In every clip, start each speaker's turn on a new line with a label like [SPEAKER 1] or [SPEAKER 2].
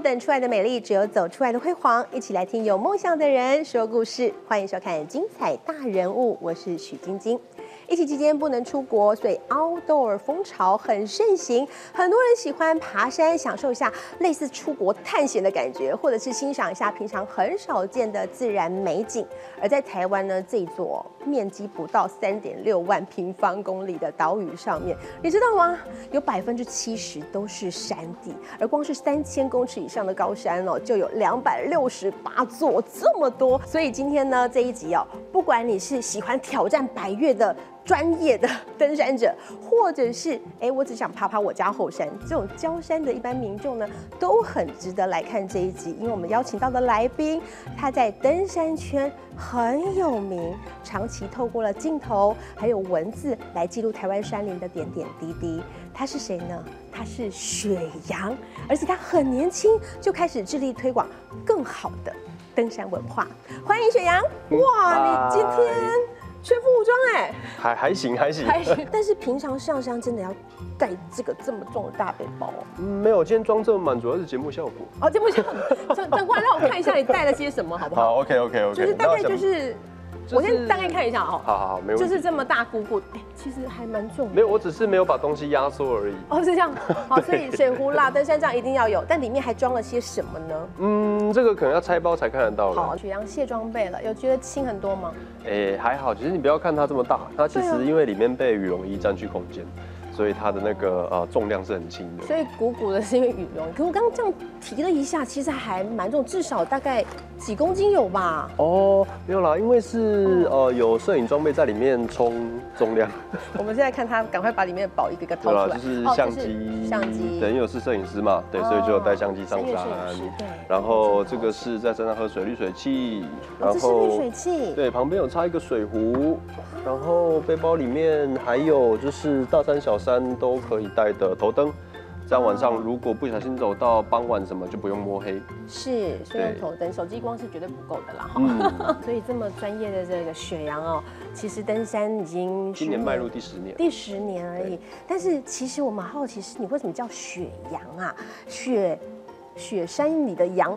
[SPEAKER 1] 等出来的美丽，只有走出来的辉煌。一起来听有梦想的人说故事，欢迎收看《精彩大人物》，我是许晶晶。疫情期间不能出国，所以 outdoor 风潮很盛行。很多人喜欢爬山，享受一下类似出国探险的感觉，或者是欣赏一下平常很少见的自然美景。而在台湾呢，这座面积不到三点六万平方公里的岛屿上面，你知道吗？有百分之七十都是山地，而光是三千公尺以上的高山哦，就有两百六十八座，这么多。所以今天呢，这一集哦，不管你是喜欢挑战百越的。专业的登山者，或者是哎，我只想爬爬我家后山，这种郊山的一般民众呢，都很值得来看这一集。因为我们邀请到的来宾，他在登山圈很有名，长期透过了镜头还有文字来记录台湾山林的点点滴滴。他是谁呢？他是雪阳，而且他很年轻就开始致力推广更好的登山文化。欢迎雪阳！哇，你今天。全副武装哎，
[SPEAKER 2] 还还行还行
[SPEAKER 1] 还行，但是平常上山真的要带这个这么重的大背包哦。
[SPEAKER 2] 嗯，没有，今天装这么满主要是节目效果。
[SPEAKER 1] 哦，节目效果，等会让我看一下你带了些什么好不好？
[SPEAKER 2] 好，OK OK OK，
[SPEAKER 1] 就是大概就是。我先大概看一下哦。
[SPEAKER 2] 好好好，没问题。
[SPEAKER 1] 就是这么大鼓鼓，哎，其实还蛮重。
[SPEAKER 2] 没有，我只是没有把东西压缩而已。
[SPEAKER 1] 哦，是这样。好，所以水壶啦、登山杖一定要有，但里面还装了些什么呢？
[SPEAKER 2] 嗯，这个可能要拆包才看得到。
[SPEAKER 1] 好，雪阳卸装备了，有觉得轻很多吗？
[SPEAKER 2] 哎，还好，其实你不要看它这么大，它其实因为里面被羽绒衣占据空间。所以它的那个呃重量是很轻的，
[SPEAKER 1] 所以鼓鼓的是因为羽绒。可我刚刚这样提了一下，其实还蛮重，至少大概几公斤有吧？
[SPEAKER 2] 哦，没有啦，因为是呃有摄影装备在里面充重量。
[SPEAKER 1] 我们现在看他赶快把里面的宝一个个掏出来，
[SPEAKER 2] 就是相机，
[SPEAKER 1] 相机，
[SPEAKER 2] 等于我是摄影师嘛，对，所以就带相机上山。
[SPEAKER 1] 对。
[SPEAKER 2] 然后这个是在山上喝水滤水器，
[SPEAKER 1] 然后滤水器，
[SPEAKER 2] 对，旁边有插一个水壶，然后背包里面还有就是大山小山。山都可以带的头灯，这样晚上如果不小心走到傍晚什么就不用摸黑。
[SPEAKER 1] 是，所以头灯，手机光是绝对不够的啦。哈。所以这么专业的这个雪阳哦，其实登山已经
[SPEAKER 2] 今年迈入第十年，
[SPEAKER 1] 第十年而已。但是其实我们好奇是，你为什么叫雪阳啊？雪雪山里的羊？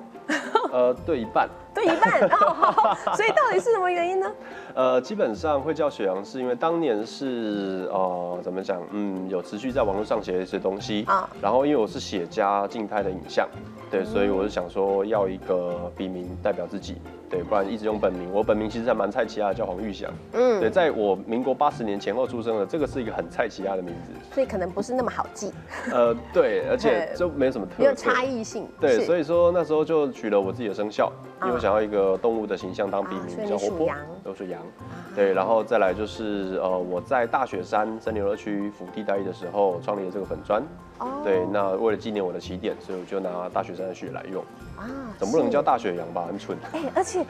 [SPEAKER 2] 呃，对一半。
[SPEAKER 1] 对一半 哦，所以到底是什么原因呢？
[SPEAKER 2] 呃，基本上会叫雪阳，是因为当年是呃，怎么讲？嗯，有持续在网络上写一些东西啊。然后因为我是写加静态的影像，对，所以我是想说要一个笔名代表自己，对，不然一直用本名。我本名其实还蛮菜奇亚，叫黄玉祥。嗯，对，在我民国八十年前后出生的，这个是一个很菜奇亚的名字，
[SPEAKER 1] 所以可能不是那么好记。
[SPEAKER 2] 呃，对，而且 就没有什么特，没
[SPEAKER 1] 有差异性。
[SPEAKER 2] 对，所以说那时候就取了我自己的生肖，因为。想要一个动物的形象当笔名，
[SPEAKER 1] 叫活泼，
[SPEAKER 2] 都是羊。对，然后再来就是呃，我在大雪山森林游乐区福地大一的时候创立了这个粉砖。哦。对，那为了纪念我的起点，所以我就拿大雪山的雪来用。啊。总不能叫大雪羊吧？很蠢。
[SPEAKER 1] 哎，而且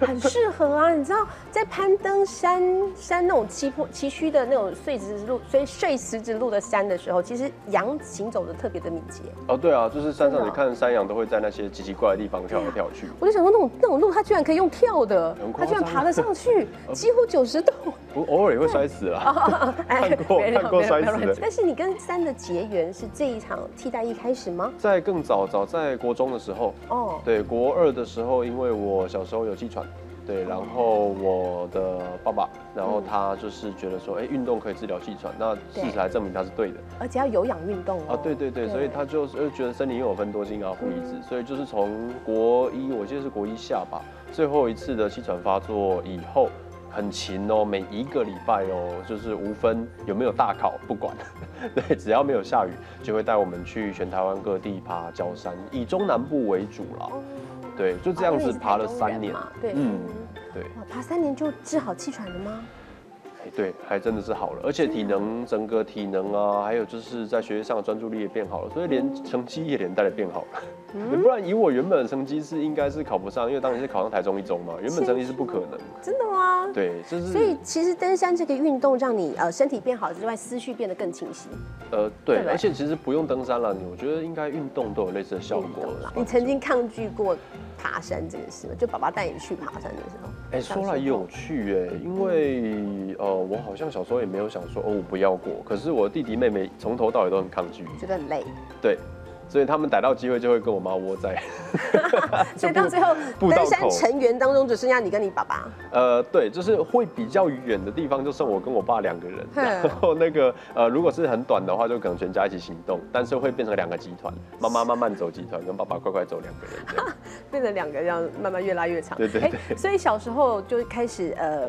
[SPEAKER 1] 很适合啊！你知道，在攀登山山那种崎坡崎岖的那种碎石路、所以碎石子路的山的时候，其实羊行走的特别的敏捷。
[SPEAKER 2] 哦，对啊，就是山上你看山羊都会在那些奇奇怪的地方跳来跳去。
[SPEAKER 1] 我就想说，那种那种路，它居然可以用跳的，它居然爬得上去，几乎九十度。
[SPEAKER 2] 我偶尔也会摔死了，看过看过摔死的。
[SPEAKER 1] 但是你跟山的结缘是这一场替代役开始吗？
[SPEAKER 2] 在更早早在国中的时候，哦，对，国二的时候，因为我小时候有气喘，对，然后我的爸爸，然后他就是觉得说，哎，运动可以治疗气喘，那事实来证明他是对的，
[SPEAKER 1] 而且要有氧运动哦。
[SPEAKER 2] 啊，对对对，所以他就是觉得身体又有分多心啊，负一子，所以就是从国一，我记得是国一下吧，最后一次的气喘发作以后。很勤哦，每一个礼拜哦，就是无分有没有大考，不管，对，只要没有下雨，就会带我们去全台湾各地爬焦山，以中南部为主啦。对，就这样子爬了三年，
[SPEAKER 1] 对，嗯，对，爬三年就治好气喘了吗？
[SPEAKER 2] 对，还真的是好了，而且体能整个体能啊，还有就是在学业上的专注力也变好了，所以连成绩也连带的变好了。嗯 不然以我原本的成绩是应该是考不上，因为当年是考上台中一中嘛，原本成绩是不可能。
[SPEAKER 1] 真的吗？
[SPEAKER 2] 对，就是。
[SPEAKER 1] 所以其实登山这个运动让你呃身体变好之外，思绪变得更清晰。
[SPEAKER 2] 呃，对，而且其实不用登山了，我觉得应该运动都有类似的效果。
[SPEAKER 1] 你曾经抗拒过爬山这个事吗？就爸爸带你去爬山的时候。
[SPEAKER 2] 哎，说来有趣哎，因为呃，我好像小时候也没有想说哦，我不要过。可是我弟弟妹妹从头到尾都很抗拒，
[SPEAKER 1] 觉得很累。
[SPEAKER 2] 对。所以他们逮到机会就会跟我妈窝在。
[SPEAKER 1] 所以到 最后，登山成员当中只剩下你跟你爸爸。
[SPEAKER 2] 呃，对，就是会比较远的地方就剩我跟我爸两个人，然后那个呃，如果是很短的话，就可能全家一起行动，但是会变成两个集团，妈妈慢慢走集团，跟爸爸快快走两个人。
[SPEAKER 1] 变成两个，这样慢慢越拉越长。
[SPEAKER 2] 对对
[SPEAKER 1] 哎
[SPEAKER 2] 对
[SPEAKER 1] 所以小时候就开始呃，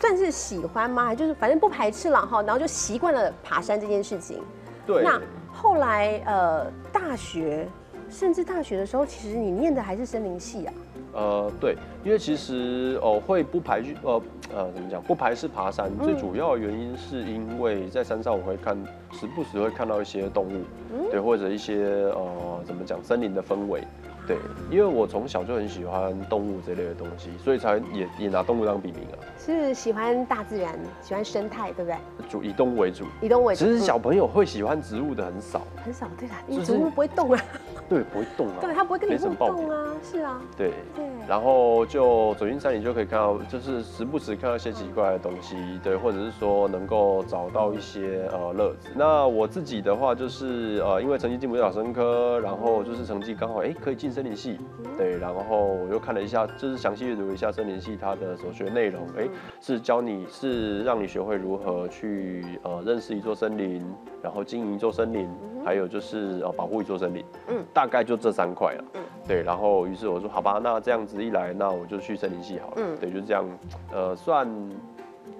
[SPEAKER 1] 算是喜欢吗？还就是反正不排斥了哈，然后就习惯了爬山这件事情。
[SPEAKER 2] 对，
[SPEAKER 1] 那后来呃，大学甚至大学的时候，其实你念的还是森林系啊。
[SPEAKER 2] 呃，对，因为其实哦、会不排拒呃呃怎么讲不排斥爬山，
[SPEAKER 1] 嗯
[SPEAKER 2] 最主要的原因是因为在山上我会看时不时会看到一些动物，
[SPEAKER 1] 嗯
[SPEAKER 2] 对，或者一些呃怎么讲森林的氛围。对，因为我从小就很喜欢动物这类的东西，所以才也也拿动物当笔名啊，
[SPEAKER 1] 是喜欢大自然，喜欢生态，对不对？
[SPEAKER 2] 主以动物为主。
[SPEAKER 1] 以动物为主。
[SPEAKER 2] 其实
[SPEAKER 1] 嗯
[SPEAKER 2] 小朋友会喜欢植物的很少，
[SPEAKER 1] 很少，对啦，因为植物不会动啊，
[SPEAKER 2] 对，不会动啊，
[SPEAKER 1] 对，它不会跟你互动啊，是啊，
[SPEAKER 2] 对，
[SPEAKER 1] 对。
[SPEAKER 2] 然后就走进山里就可以看到，就是时不时看到一些奇怪的东西，对，或者是说能够找到一些呃乐子。那我自己的话就是呃，因为成绩进不了生科，然后就是成绩刚好哎可以进森林系，对，然后我又看了一下，就是详细阅读一下森林系它的所学内容，哎，是教你是让你学会如何去呃认识一座森林，然后经营一座森林，还有就是呃保护一座森林，
[SPEAKER 1] 嗯
[SPEAKER 2] 嗯，大概就这三块了。
[SPEAKER 1] 嗯
[SPEAKER 2] 对，然后于是我说好吧，那这样子一来，那我就去森林系好了。
[SPEAKER 1] 嗯
[SPEAKER 2] 对，就这样，呃，算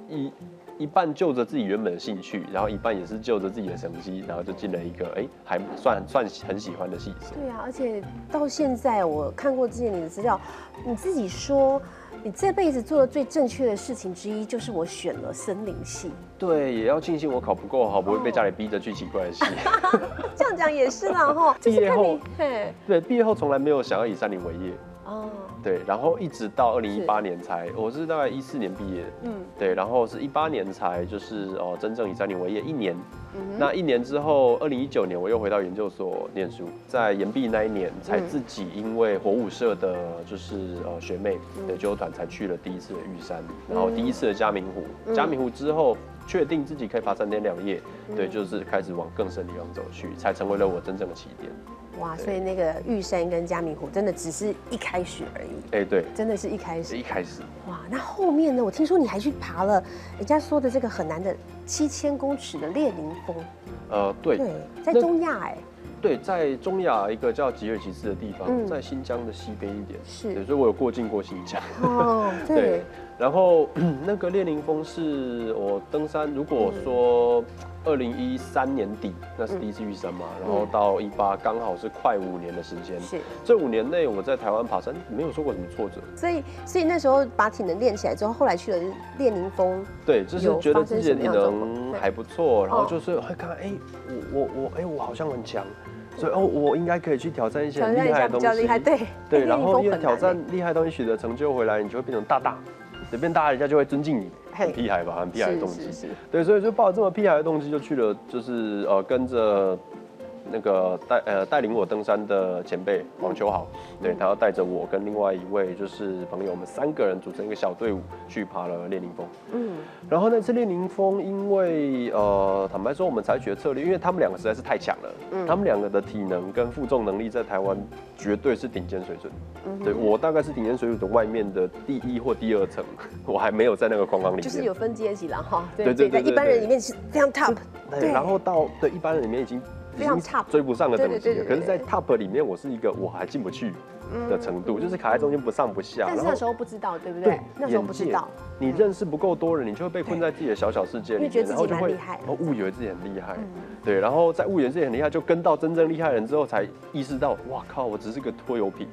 [SPEAKER 2] 一一半就着自己原本的兴趣，然后一半也是就着自己的成绩，然后就进了一个哎、还算算很喜欢的系所。
[SPEAKER 1] 对啊，而且到现在我看过之前你的资料，你自己说你这辈子做的最正确的事情之一，就是我选了森林系。
[SPEAKER 2] 对，也要庆幸我考不够好，不会被家里逼着去奇怪的系。
[SPEAKER 1] 这样讲也是啦哈，就
[SPEAKER 2] 毕业后对，毕业后从来没有想要以山林为业。
[SPEAKER 1] 哦，
[SPEAKER 2] 对，然后一直到二零一八年才，我是大概一四年毕业，
[SPEAKER 1] 嗯。
[SPEAKER 2] 对，然后是一八年才就是哦真正以山林为业一年，
[SPEAKER 1] 嗯，
[SPEAKER 2] 那一年之后，二零一九年我又回到研究所念书，在研毕那一年才自己因为火舞社的，就是呃学妹的纠团，才去了第一次的玉山，然后第一次的嘉明湖。
[SPEAKER 1] 嗯。
[SPEAKER 2] 嘉明湖之后，确定自己可以爬三天两夜，对，就是开始往更深的地方走去，才成为了我真正的起点。
[SPEAKER 1] 哇，所以那个玉山跟嘉明湖真的只是一开始而已，
[SPEAKER 2] 哎，对，
[SPEAKER 1] 真的是一开始。
[SPEAKER 2] 是。一开始。
[SPEAKER 1] 哇，那后面呢？我听说你还去爬了人家说的这个很难的七千公尺的列宁峰，
[SPEAKER 2] 呃，对。
[SPEAKER 1] 对，在中亚哎，
[SPEAKER 2] 对，在中亚一个叫吉尔吉斯的地方，
[SPEAKER 1] 嗯。
[SPEAKER 2] 在新疆的西边一点，
[SPEAKER 1] 是，
[SPEAKER 2] 所以我有过境过新疆。
[SPEAKER 1] 哦，对。
[SPEAKER 2] 对，，然后 那个列宁峰是我登山，如果说二零一三年底，那是第一次玉山嘛，然后到一八刚好是快五年的时间。
[SPEAKER 1] 是，
[SPEAKER 2] 这五年内我在台湾爬山没有受过什么挫折，
[SPEAKER 1] 所以所以那时候把体能练起来之后，后来去了列宁峰，
[SPEAKER 2] 对，就是觉得自己的体能还不错，然后
[SPEAKER 1] 哦。
[SPEAKER 2] 就是会看，哎，我我我，哎，我好像很强，所以哦，我应该可以去挑战一些厉害的东西。
[SPEAKER 1] 比较厉害，对。
[SPEAKER 2] 对，然后 因为挑战
[SPEAKER 1] 欸。
[SPEAKER 2] 厉害东西取得成就回来，你就会变成大大，随便大，人家就会尊敬你，很屁孩吧，很屁孩的动机。对，所以就抱着这么屁孩的动机就去了，就是呃跟着那个带呃带领我登山的前辈黄秋豪，对，他要带着我跟另外一位就是朋友，我们三个人组成一个小队伍去爬了列宁峰。
[SPEAKER 1] 嗯，
[SPEAKER 2] 然后那次列宁峰，因为呃坦白说，我们采取的策略，因为他们两个实在是太强了，
[SPEAKER 1] 嗯。
[SPEAKER 2] 他们两个的体能跟负重能力在台湾绝对是顶尖水准。
[SPEAKER 1] 嗯
[SPEAKER 2] 对我大概是顶尖水准的外面的第一或第二层，我还没有在那个框框里面。
[SPEAKER 1] 就是有分阶级了哈，对
[SPEAKER 2] 对对
[SPEAKER 1] 一般人里面是非常 top，
[SPEAKER 2] 对然后到对一般人里面已经
[SPEAKER 1] 非常
[SPEAKER 2] 已经
[SPEAKER 1] top
[SPEAKER 2] 追不上的等级可是，在 top 里面，我是一个我还进不去的程度，就是卡在中间不上不下。
[SPEAKER 1] 但是那时候不知道，对不对？那时候不知道，
[SPEAKER 2] 你认识不够多人，你就会被困在自己的小小世界里然后就会误以为自己很厉害。
[SPEAKER 1] 嗯，
[SPEAKER 2] 对，然后在误以为自己很厉害，就跟到真正厉害人之后，才意识到，哇靠，我只是个拖油瓶，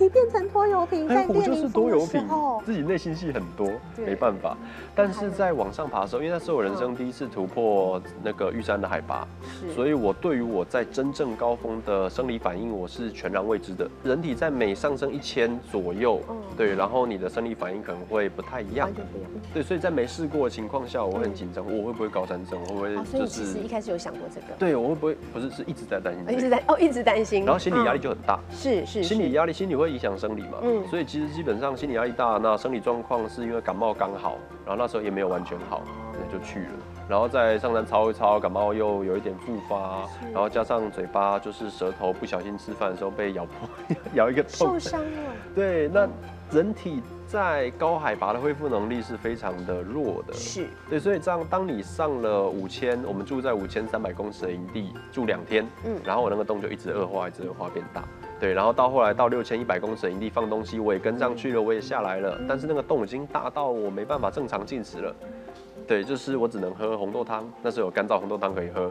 [SPEAKER 1] 你变成拖油瓶在
[SPEAKER 2] 哎，我
[SPEAKER 1] 列
[SPEAKER 2] 就是拖油瓶，，自己内心戏很多，没办法。但是在往上爬的时候，因为那是我人
[SPEAKER 1] 嗯
[SPEAKER 2] 生第一次突破那个玉山的海拔，所以我对于我在真正高峰的生理反应，我是全然未知的。人体在每上升一千左右，
[SPEAKER 1] 嗯
[SPEAKER 2] 对，然后你的生理反应可能会不太一样。对，所以在没试过的情况下，我很紧张，我会不会高山症？会不会
[SPEAKER 1] 哦，所以
[SPEAKER 2] 就
[SPEAKER 1] 你其实
[SPEAKER 2] 是
[SPEAKER 1] 一开始有想过这个，
[SPEAKER 2] 对我会不会不是是一直在担心
[SPEAKER 1] 哦一，直在哦一直担心，
[SPEAKER 2] 然后心理压力
[SPEAKER 1] 嗯
[SPEAKER 2] 就很大。
[SPEAKER 1] 是是是
[SPEAKER 2] 心理压力，心理会影响生理嘛，
[SPEAKER 1] 嗯
[SPEAKER 2] 所以其实基本上心理压力大，那生理状况是因为感冒刚好，然后那时候也没有完全好，那就去了。然后再上山操一操，感冒又有一点复发，然后加上嘴巴就是舌头不小心吃饭的时候被咬破，咬一个洞
[SPEAKER 1] 受。伤了，
[SPEAKER 2] 对，那人体在高海拔的恢复能力是非常的弱的。
[SPEAKER 1] 是。
[SPEAKER 2] 对，所以这样，当你上了五千，我们住在五千三百公尺的营地住两天，
[SPEAKER 1] 嗯。
[SPEAKER 2] 嗯，然后我那个洞就一直恶化，一直恶化变大，对，然后到后来到六千一百公尺的营地放东西，我也跟上去了，我也下来了，但是那个洞已经大到我没办法正常进食了，对，就是我只能喝红豆汤，那时候有干燥红豆汤可以喝，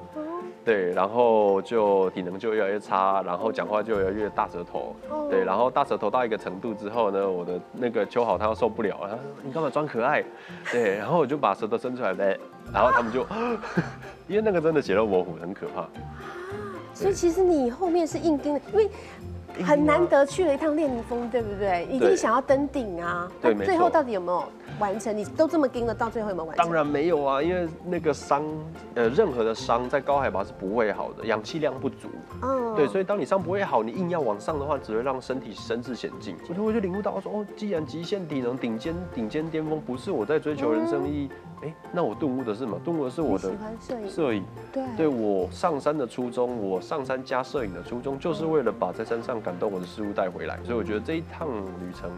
[SPEAKER 2] 对，然后就体能就越来越差，然后讲话就越来越大舌头，
[SPEAKER 1] 哦
[SPEAKER 2] 对，然后大舌头到一个程度之后呢，我的那个秋好他受不了了，他说你干嘛装可爱？对，然后我就把舌头伸出来呗，然后他们就，因为那个真的血肉模糊，很可怕。
[SPEAKER 1] 所以其实你后面是硬盯的，因为很难得去了一趟练峰，对不对？一定想要登顶啊。
[SPEAKER 2] 对
[SPEAKER 1] 最后到底有没有完成？你都这么盯了，到最后有没有完成？
[SPEAKER 2] 当然没有啊，因为那个伤，呃，任何的伤在高海拔是不会好的，氧气量不足。
[SPEAKER 1] 嗯
[SPEAKER 2] 对，所以当你伤不会好，你硬要往上的话，只会让身体身至险境。我就我就领悟到说，哦，既然极限体能、顶尖顶尖巅峰不是我在追求人生意义，哎、那我顿悟的是什么？顿悟的是我的
[SPEAKER 1] 摄影。对
[SPEAKER 2] 对我上山的初衷，我上山加摄影的初衷，就是为了把在山上感动我的事物带回来。所以我觉得这一趟旅程，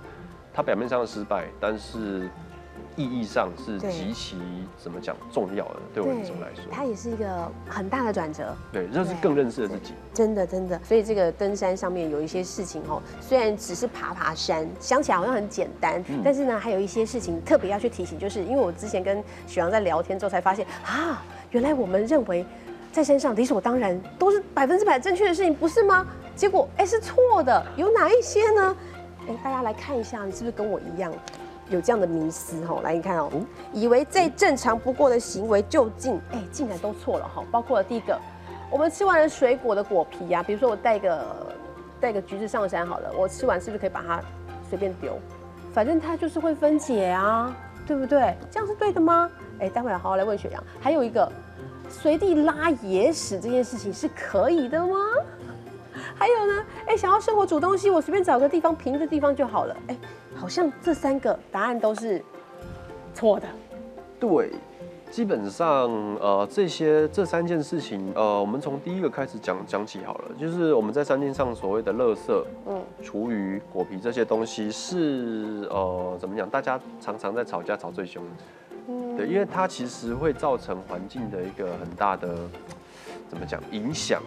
[SPEAKER 2] 它表面上的失败，但是意义上是极其怎么讲重要的，对我人生来说，
[SPEAKER 1] 它也是一个很大的转折。
[SPEAKER 2] 对，这是更认识了自己。
[SPEAKER 1] 真的，真的，所以这个登山上面有一些事情哦，虽然只是爬爬山，想起来好像很简单，
[SPEAKER 2] 嗯
[SPEAKER 1] 但是呢，还有一些事情特别要去提醒，就是因为我之前跟许阳在聊天之后才发现啊，原来我们认为在山上理所当然都是百分之百正确的事情，不是吗？结果哎是错的，有哪一些呢？哎，大家来看一下，你是不是跟我一样？有这样的迷思哈，来你看哦，
[SPEAKER 2] 哦
[SPEAKER 1] 以为再正常不过的行为就竟哎竟然都错了哈，包括了第一个，我们吃完了水果的果皮啊、比如说我带个带个橘子上山好了，我吃完是不是可以把它随便丢？反正它就是会分解啊，对不对？这样是对的吗？哎，待会儿好好来问雪阳。还有一个，随地拉野屎这件事情是可以的吗？还有呢，哎，想要生火煮东西，我随便找个地方平的地方就好了。哎，好像这三个答案都是错的。
[SPEAKER 2] 对，基本上呃这些这三件事情，呃，我们从第一个开始讲讲起好了，就是我们在山径上所谓的垃圾、
[SPEAKER 1] 嗯，
[SPEAKER 2] 厨余、果皮这些东西是呃怎么讲？大家常常在吵架，吵最凶。对，因为它其实会造成环境的一个很大的怎么讲影响。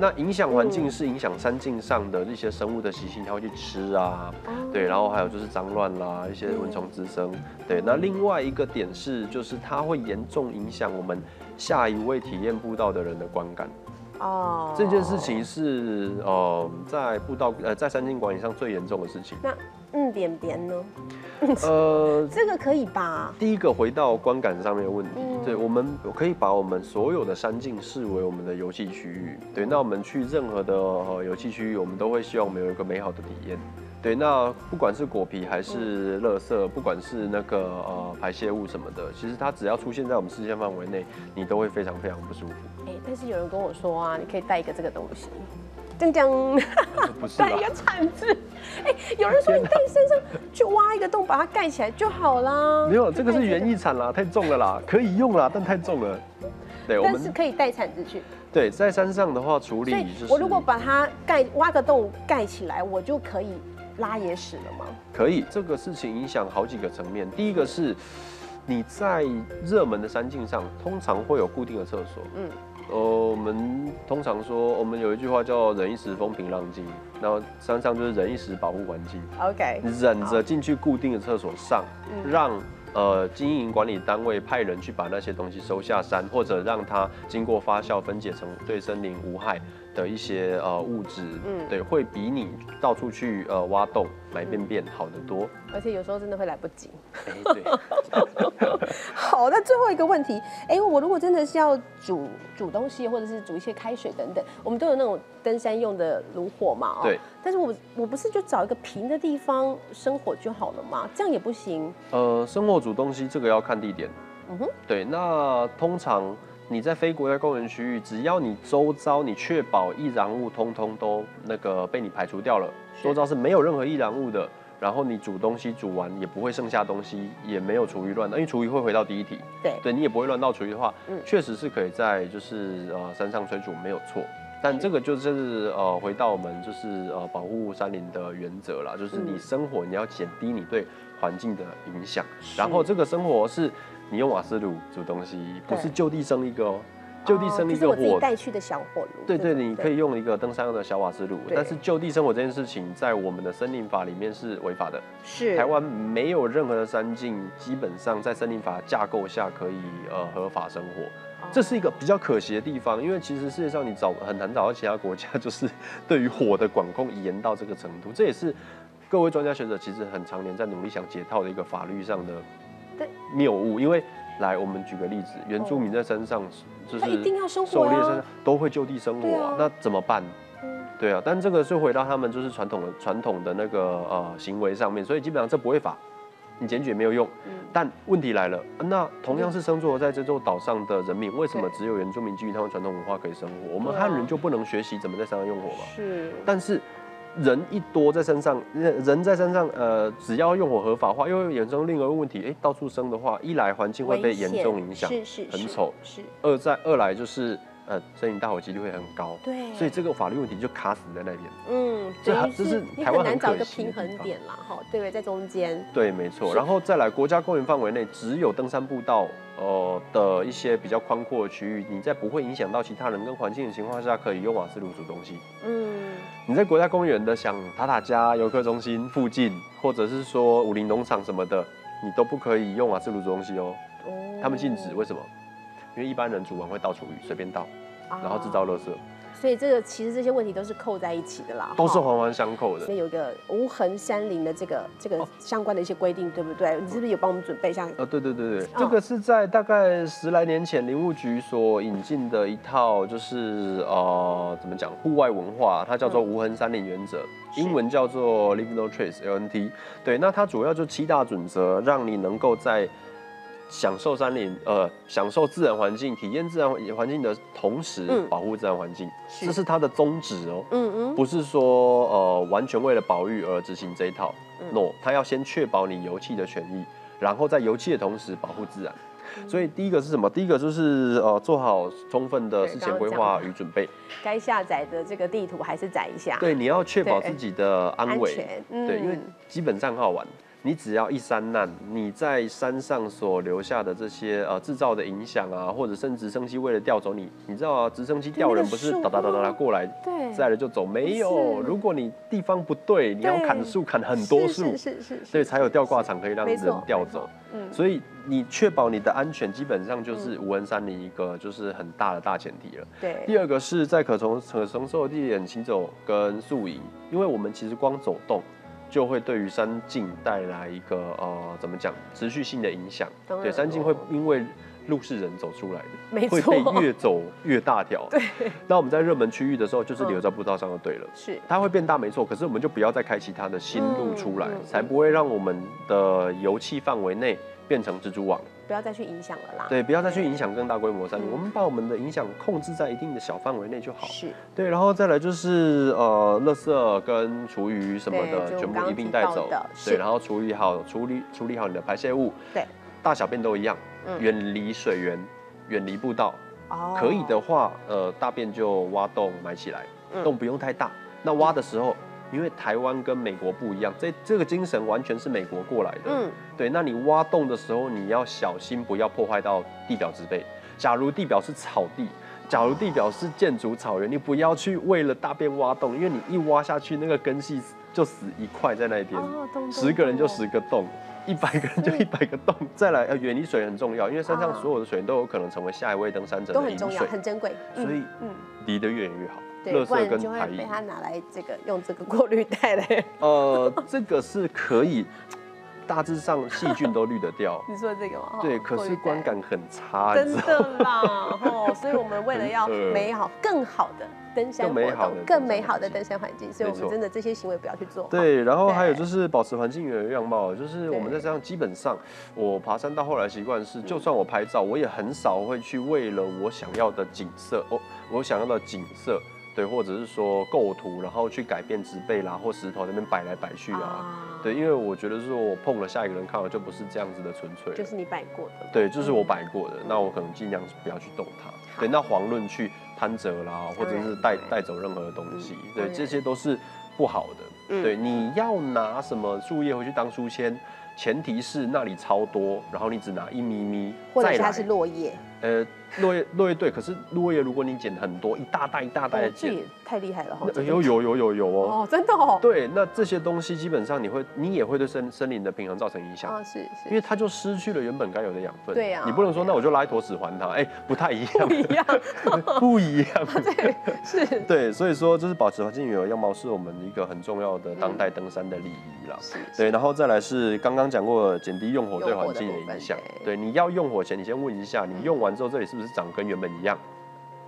[SPEAKER 2] 那影响环境
[SPEAKER 1] 嗯
[SPEAKER 2] 是影响山径上的一些生物的习性，它会去吃啊，
[SPEAKER 1] 哦
[SPEAKER 2] 对，然后还有就是脏乱啦，一些蚊虫滋生，对。那另外一个点是，就是它会严重影响我们下一位体验步道的人的观感。
[SPEAKER 1] 哦
[SPEAKER 2] 这件事情是呃在步道呃在山径管理上最严重的事情。
[SPEAKER 1] 那嗯扁扁呢？
[SPEAKER 2] 呃，
[SPEAKER 1] 这个可以吧？
[SPEAKER 2] 第一个回到观感上面的问题，
[SPEAKER 1] 嗯
[SPEAKER 2] 对我们可以把我们所有的山径视为我们的游戏区域。对，那我们去任何的呃游戏区域，我们都会希望我们有一个美好的体验。对，那不管是果皮还是垃圾，不管是那个呃排泄物什么的，其实它只要出现在我们视线范围内，你都会非常非常不舒服。
[SPEAKER 1] 哎、但是有人跟我说啊，你可以带一个这个东西，锵锵，
[SPEAKER 2] 不是
[SPEAKER 1] 带一
[SPEAKER 2] 吧
[SPEAKER 1] 个？铲子。哎、有人说你带身上去挖一个洞，把它盖起来就好啦。
[SPEAKER 2] 没有，这个是园
[SPEAKER 1] 艺，
[SPEAKER 2] 艺铲啦，太重了啦，可以用啦，但太重了。对，我
[SPEAKER 1] 但是可以带铲子去。
[SPEAKER 2] 对在山上的话处理就是，
[SPEAKER 1] 我如果把它盖挖个洞盖起来，我就可以拉野屎了吗？
[SPEAKER 2] 可以，这个事情影响好几个层面。第一个是你在热门的山径上，通常会有固定的厕所。
[SPEAKER 1] 嗯，
[SPEAKER 2] 呃，我们通常说，我们有一句话叫“忍一时风平浪静”，然后山上就是忍一时保护环境
[SPEAKER 1] ，OK，
[SPEAKER 2] 你忍着进去固定的厕所上，
[SPEAKER 1] 嗯
[SPEAKER 2] 让呃经营管理单位派人去把那些东西收下山，或者让它经过发酵分解成对森林无害的一些呃物质，
[SPEAKER 1] 嗯
[SPEAKER 2] 对，会比你到处去呃挖洞埋便便好得多。
[SPEAKER 1] 而且有时候真的会来不及。
[SPEAKER 2] 哎、对。
[SPEAKER 1] 好，那最后一个问题，哎、我如果真的是要煮煮东西，或者是煮一些开水等等，我们都有那种登山用的炉火嘛，哦
[SPEAKER 2] 对。
[SPEAKER 1] 但是我我不是就找一个平的地方生火就好了吗？这样也不行。
[SPEAKER 2] 呃，生火煮东西这个要看地点。
[SPEAKER 1] 嗯哼，
[SPEAKER 2] 对，那通常你在非国家公园区域，只要你周遭你确保易燃物通通都那个被你排除掉了，周遭是没有任何易燃物的，然后你煮东西煮完也不会剩下东西，也没有厨余乱倒，因为厨余会回到第一题。
[SPEAKER 1] 对，
[SPEAKER 2] 对你也不会乱倒厨余的话，
[SPEAKER 1] 嗯。
[SPEAKER 2] 确实是可以在就是呃山上炊煮没有错。但这个就是呃回到我们就是呃保护山林的原则啦，就是你
[SPEAKER 1] 嗯。
[SPEAKER 2] 生活你要减低你对环境的影响，然后这个生活是你用瓦斯炉煮东西，不是就地生一个哦，就地生一个
[SPEAKER 1] 哦就是我自己
[SPEAKER 2] 火
[SPEAKER 1] 带去的小火炉。
[SPEAKER 2] 对对，你可以用一个登山用的小瓦斯炉，但是就地生活这件事情，在我们的森林法里面是违法的。
[SPEAKER 1] 是
[SPEAKER 2] 台湾没有任何的山境，基本上在森林法架构下可以呃合法生活，
[SPEAKER 1] 哦
[SPEAKER 2] 这是一个比较可惜的地方。因为其实世界上你找很难找到其他国家，就是对于火的管控严到这个程度，这也是各位专家学者其实很常年在努力想解套的一个法律上的
[SPEAKER 1] 对
[SPEAKER 2] 谬误。因为来，我们举个例子，原住民在山上就是
[SPEAKER 1] 他一定要生活
[SPEAKER 2] 狩猎山上都会就地生活
[SPEAKER 1] 啊
[SPEAKER 2] 那怎么办？
[SPEAKER 1] 嗯
[SPEAKER 2] 对啊，但这个是回到他们就是传统的传统的那个呃行为上面，所以基本上这不会罚，你检举也没有用。
[SPEAKER 1] 嗯
[SPEAKER 2] 但问题来了，那同样是生活在这座岛上的人民，为什么只有原住民基于他们传统文化可以生活？我们汉人就不能学习怎么在山上用火吗？
[SPEAKER 1] 是，
[SPEAKER 2] 但是人一多在山上，人人在山上，呃，只要用火合法化，又会衍生另一个问题，哎、到处生的话，一来环境会被严重影响，
[SPEAKER 1] 是是是
[SPEAKER 2] 很丑
[SPEAKER 1] 是，
[SPEAKER 2] 二在二来就是呃，森林大火几率会很高。
[SPEAKER 1] 对，
[SPEAKER 2] 所以这个法律问题就卡死在那边。
[SPEAKER 1] 嗯，
[SPEAKER 2] 这这是台湾很
[SPEAKER 1] 很难找一个平衡点啦，哈，对不对？在中间，
[SPEAKER 2] 对，没错。然后再来，国家公园范围内只有登山步道，呃的一些比较宽阔的区域，你在不会影响到其他人跟环境的情况下，可以用瓦斯炉煮东西。
[SPEAKER 1] 嗯，
[SPEAKER 2] 你在国家公园的像塔塔加游客中心附近，或者是说武林农场什么的，你都不可以用瓦斯炉煮东西哦。
[SPEAKER 1] 哦
[SPEAKER 2] 他们禁止，为什么？因为一般人煮完会倒厨余，随便倒，然后制造
[SPEAKER 1] 啊
[SPEAKER 2] 垃圾，
[SPEAKER 1] 所以这个其实这些问题都是扣在一起的啦，
[SPEAKER 2] 都是环环相扣的
[SPEAKER 1] 所。以有一个无痕山林的这个这个
[SPEAKER 2] 哦
[SPEAKER 1] 相关的一些规定，对不对？你是不是有帮我们准备一下？
[SPEAKER 2] 呃，对对对对，
[SPEAKER 1] 嗯
[SPEAKER 2] 这个是在大概十来年前林务局所引进的一套，就是呃怎么讲户外文化，它叫做无痕山林原则，
[SPEAKER 1] 是
[SPEAKER 2] 英文叫做 Leave No Trace (LNT)。对，那它主要就七大准则，让你能够在享受山林呃享受自然环境、体验自然环境的同时，
[SPEAKER 1] 嗯
[SPEAKER 2] 保护自然环境，
[SPEAKER 1] 是
[SPEAKER 2] 这是它的宗旨哦。
[SPEAKER 1] 嗯嗯，
[SPEAKER 2] 不是说呃完全为了保育而执行这一套、
[SPEAKER 1] 嗯
[SPEAKER 2] n o 它要先确保你油气的权益，然后在油气的同时保护自然。
[SPEAKER 1] 嗯
[SPEAKER 2] 所以第一个是什么？第一个就是呃做好充分的事前规划与准备。
[SPEAKER 1] 该下载的这个地图还是载一下，
[SPEAKER 2] 对，你要确保自己的安危。
[SPEAKER 1] 安全，嗯
[SPEAKER 2] 对，因为基本上很好玩。你只要一山难，你在山上所留下的这些呃制造的影响啊，或者甚至直升机为了调走你，你知道啊，直升机调人不是哒哒哒哒哒
[SPEAKER 1] 哦
[SPEAKER 2] 过来
[SPEAKER 1] 对
[SPEAKER 2] 载了就走，没有。如果你地方不对，你要砍树砍很多
[SPEAKER 1] 是
[SPEAKER 2] 树，
[SPEAKER 1] 是是是，
[SPEAKER 2] 对，
[SPEAKER 1] 是
[SPEAKER 2] 才有吊挂，场可以让人调走。
[SPEAKER 1] 嗯，
[SPEAKER 2] 所以你确保你的安全，基本上就是无人山林一个就是很大的大前提了。
[SPEAKER 1] 对，
[SPEAKER 2] 第二个是在可从可承受的地点行走跟宿营，因为我们其实光走动就会对于三境带来一个呃怎么讲持续性的影响。对，
[SPEAKER 1] 当然
[SPEAKER 2] 山径
[SPEAKER 1] 哦
[SPEAKER 2] 会因为路是人走出来的，
[SPEAKER 1] 没
[SPEAKER 2] 会被
[SPEAKER 1] 错
[SPEAKER 2] 越走越大条。对，那我们在热门区域的时候，就是
[SPEAKER 1] 嗯
[SPEAKER 2] 留在步道上就对了。
[SPEAKER 1] 是。
[SPEAKER 2] 它会变大没错，可是我们就不要再开启它的新路出来，
[SPEAKER 1] 嗯嗯
[SPEAKER 2] 才不会让我们的油气范围内变成蜘蛛网。
[SPEAKER 1] 不要再去影响了啦，
[SPEAKER 2] 对，不要再去影响更大规模的山林，
[SPEAKER 1] 嗯。
[SPEAKER 2] 我们把我们的影响控制在一定的小范围内就好。
[SPEAKER 1] 是。
[SPEAKER 2] 对，然后再来就是呃，垃圾跟厨余什么的，全部一并带走。对，然后处理好处理处理好你的排泄物，
[SPEAKER 1] 对，
[SPEAKER 2] 大小便都一样，
[SPEAKER 1] 嗯
[SPEAKER 2] 远离水源，远离步道。
[SPEAKER 1] 哦
[SPEAKER 2] 可以的话，呃，大便就挖洞埋起来，
[SPEAKER 1] 嗯
[SPEAKER 2] 洞不用太大。那挖的时候，因为台湾跟美国不一样，这这个精神完全是美国过来的。
[SPEAKER 1] 嗯，
[SPEAKER 2] 对，那你挖洞的时候，你要小心不要破坏到地表植被。假如地表是草地，假如地表是建筑草原，你不要去为了大便挖洞，因为你一挖下去，那个根系就死一块在那边，十个人就。十个洞。一百个人就一百个洞，再来呃远离水很重要，因为山上
[SPEAKER 1] 啊
[SPEAKER 2] 所有的水都有可能成为下一位登山者的饮
[SPEAKER 1] 都很重要，
[SPEAKER 2] 水，
[SPEAKER 1] 很珍贵，嗯
[SPEAKER 2] 所以
[SPEAKER 1] 嗯，
[SPEAKER 2] 离得越远越好。
[SPEAKER 1] 对，
[SPEAKER 2] 垃圾
[SPEAKER 1] 不然就会
[SPEAKER 2] 跟排，
[SPEAKER 1] 被他拿来这个用这个过滤袋嘞。
[SPEAKER 2] 呃，这个是可以，大致上细菌都滤得掉，
[SPEAKER 1] 你说这个吗？哦
[SPEAKER 2] 对，可是观感很差，
[SPEAKER 1] 真的啦，哦，所以我们为了要 美好、更好的登山活
[SPEAKER 2] 更美好的
[SPEAKER 1] 动、更美好的登山环境，所以我们真的这些行为不要去做。
[SPEAKER 2] 对，然后还有就是保持环境原有样貌，就是我们在山上基本上，我爬山到后来习惯是，就算我拍照，我也很少会去为了我想要的景色，哦，我想要的景色对，或者是说构图，然后去改变植被啦或石头那边摆来摆去啊，对，因为我觉得说我碰了下一个人看了就不是这样子的纯粹，
[SPEAKER 1] 就是你摆过的，
[SPEAKER 2] 对，就是我摆过的，那我可能尽量不要去动它，对，那黄论去攀折啦，或者是带带走任何的东西，对，这些都是不好的，对，你要拿什么树叶回去当书签，前提是那里超多，然后你只拿一咪咪，
[SPEAKER 1] 或者它是落叶。
[SPEAKER 2] 呃，落叶落叶对，可是落叶如果你捡很多，一大袋一大袋的捡，
[SPEAKER 1] 太厉害了哈！
[SPEAKER 2] 有有有有有哦，
[SPEAKER 1] 哦，真的哦。
[SPEAKER 2] 对，那这些东西基本上你会，你也会对森森林的平衡造成影响
[SPEAKER 1] 啊，是是，
[SPEAKER 2] 因为它就失去了原本该有的养分。
[SPEAKER 1] 对呀，
[SPEAKER 2] 你不能说那我就拉一坨屎还它，哎，不太一样，
[SPEAKER 1] 不一样，
[SPEAKER 2] 不一样。
[SPEAKER 1] 对，是。
[SPEAKER 2] 对，所以说就是保持环境原有样貌是我们一个很重要的当代登山的礼仪啦。是。对，然后再来是刚刚讲过减低用火对环境的影响。对，你要用火前，你先问一下，你用完之后这里是不是长？跟原本一样，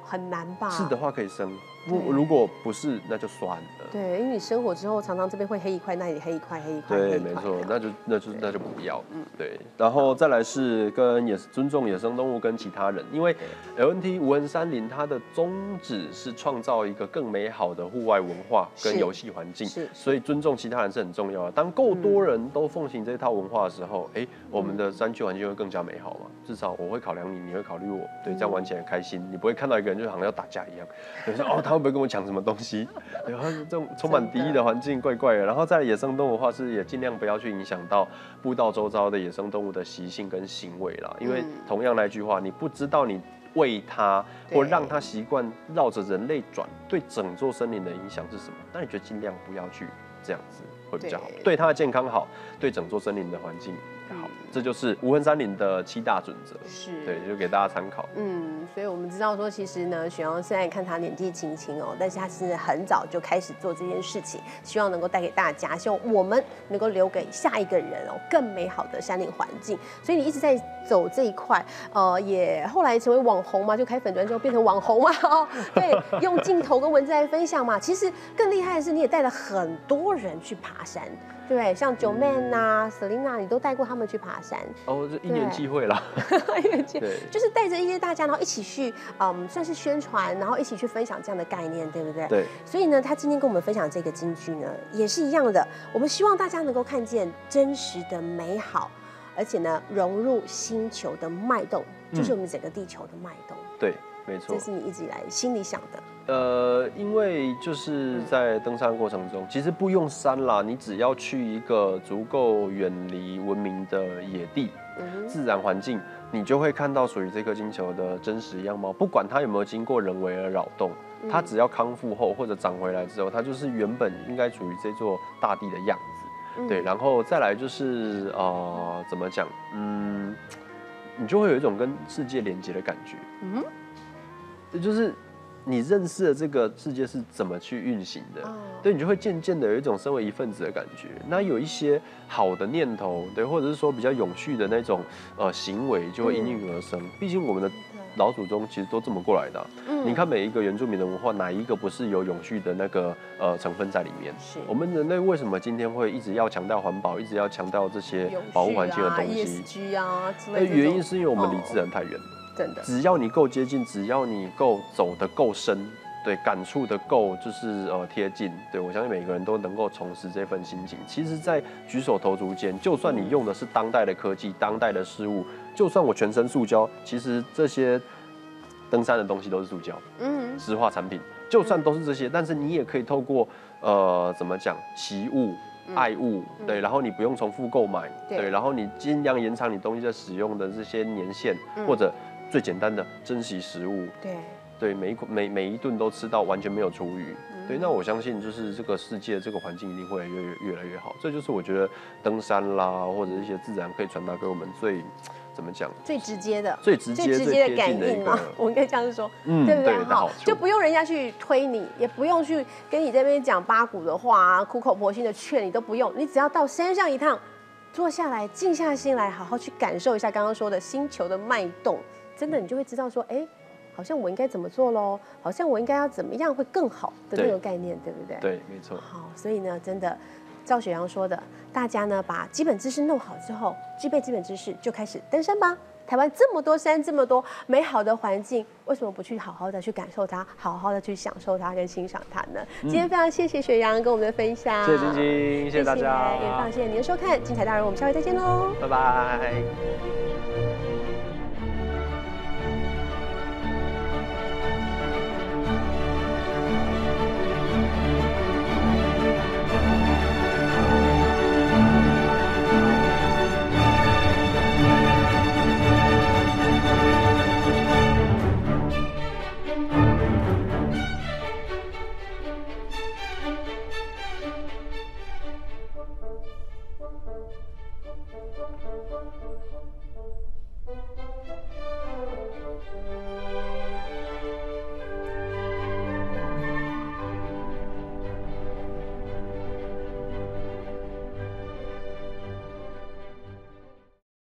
[SPEAKER 1] 很难吧？
[SPEAKER 2] 是的话可以生。不，如果不是，那就算了。
[SPEAKER 1] 对，因为你生火之后，常常这边会黑一块，那里黑一块，黑一块。
[SPEAKER 2] 对，没错，那就那就那就不要。嗯，对。然后再来是跟野尊重野生动物跟其他人，因为 LNT 无痕山林它的宗旨是创造一个更美好的户外文化跟游戏环境，是。所以尊重其他人是很重要的。当够多人都奉行这套文化的时候，哎，我们的山区环境会更加美好嘛。至少我会考量你，你会考虑我，对，这样玩起来开心。你不会看到一个人就好像要打架一样，有时候哦，他会不会跟我讲什么东西？然后这种充满敌意的环境怪怪的。然后在野生动物的话，是也尽量不要去影响到步道周遭的野生动物的习性跟行为啦。因为同样那一句话，你不知道你喂它或让它习惯绕着人类转，对整座森林的影响是什么？那你就尽量不要去这样子会比较好，对它的健康好，对整座森林的环境。好，这就是无痕山林的七大准则，是对，就给大家参考。
[SPEAKER 1] 嗯，所以我们知道说，其实呢，许阳现在看他年纪轻轻哦，但是他其实很早就开始做这件事情，希望能够带给大家，希望我们能够留给下一个人哦更美好的山林环境。所以你一直在走这一块，呃，也后来成为网红嘛，就开粉砖之后变成网红嘛，哦，对，用镜头跟文字来分享嘛。其实更厉害的是，你也带了很多人去爬山。对，像九妹呐、Selina，你都带过他们去爬山
[SPEAKER 2] 哦，这一年机会了。
[SPEAKER 1] 对，就是带着一些大家，然后一起去，嗯，算是宣传，然后一起去分享这样的概念，对不对？
[SPEAKER 2] 对。
[SPEAKER 1] 所以呢，他今天跟我们分享这个京剧呢，也是一样的。我们希望大家能够看见真实的美好，而且呢，融入星球的脉动，就是我们整个地球的脉动。
[SPEAKER 2] 对。没错，
[SPEAKER 1] 这是你一直以来心里想的。
[SPEAKER 2] 呃，因为就是在登山过程中，其实不用山啦，你只要去一个足够远离文明的野地、自然环境，你就会看到属于这颗星球的真实样貌。不管它有没有经过人为的扰动，它只要康复后或者长回来之后，它就是原本应该属于这座大地的样子。对，然后再来就是呃，怎么讲？嗯，你就会有一种跟世界连接的感觉。嗯。这就是你认识的这个世界是怎么去运行的，对你就会渐渐的有一种身为一份子的感觉。那有一些好的念头，对，或者是说比较永续的那种呃行为，就会应运而生。毕竟我们的老祖宗其实都这么过来的。嗯你看每一个原住民的文化，哪一个不是有永续的那个呃成分在里面？是我们人类为什么今天会一直要强调环保，一直要强调这些保护环境的东
[SPEAKER 1] 西？啊，
[SPEAKER 2] 那原因是因为我们离自然太远了。只要你够接近，只要你够走得够深，对，感触的够，就是呃贴近，对我相信每个人都能够重拾这份心情。其实，在举手投足间，就算你用的是当代的科技、当代的事物，就算我全身塑胶，其实这些登山的东西都是塑胶，嗯，石化产品，就算都是这些，但是你也可以透过呃怎么讲，习物、爱物，对，然后你不用重复购买，对，然后你尽量延长你东西的使用的这些年限，或者。最简单的珍惜食物，
[SPEAKER 1] 对
[SPEAKER 2] 对，每一每每一顿都吃到完全没有厨余，对，那我相信就是这个世界这个环境一定会越越来越好。这就是我觉得登山啦或者一些自然可以传达给我们最怎么讲
[SPEAKER 1] 最直接的
[SPEAKER 2] 最直接最直接的感应嘛？
[SPEAKER 1] 我应该这样说，嗯，对不对？好，就不用人家去推你，也不用去跟你这边讲八股的话，苦口婆心的劝你都不用，你只要到山上一趟，坐下来静下心来，好好去感受一下刚刚说的星球的脉动。真的，你就会知道说，哎，好像我应该怎么做喽？好像我应该要怎么样会更好的那个概念，对不对？
[SPEAKER 2] 对，没错。
[SPEAKER 1] 好，所以呢，真的，赵雪阳说的，大家呢把基本知识弄好之后，具备基本知识就开始登山吧。台湾这么多山，这么多美好的环境，为什么不去好好的去感受它，好好的去享受它跟欣赏它呢？今天非常谢谢雪阳跟我们的分享，
[SPEAKER 2] 谢谢晶晶，谢谢大家，
[SPEAKER 1] 也非常谢谢您的收看，精彩大人，我们下回再见喽，
[SPEAKER 2] 拜拜。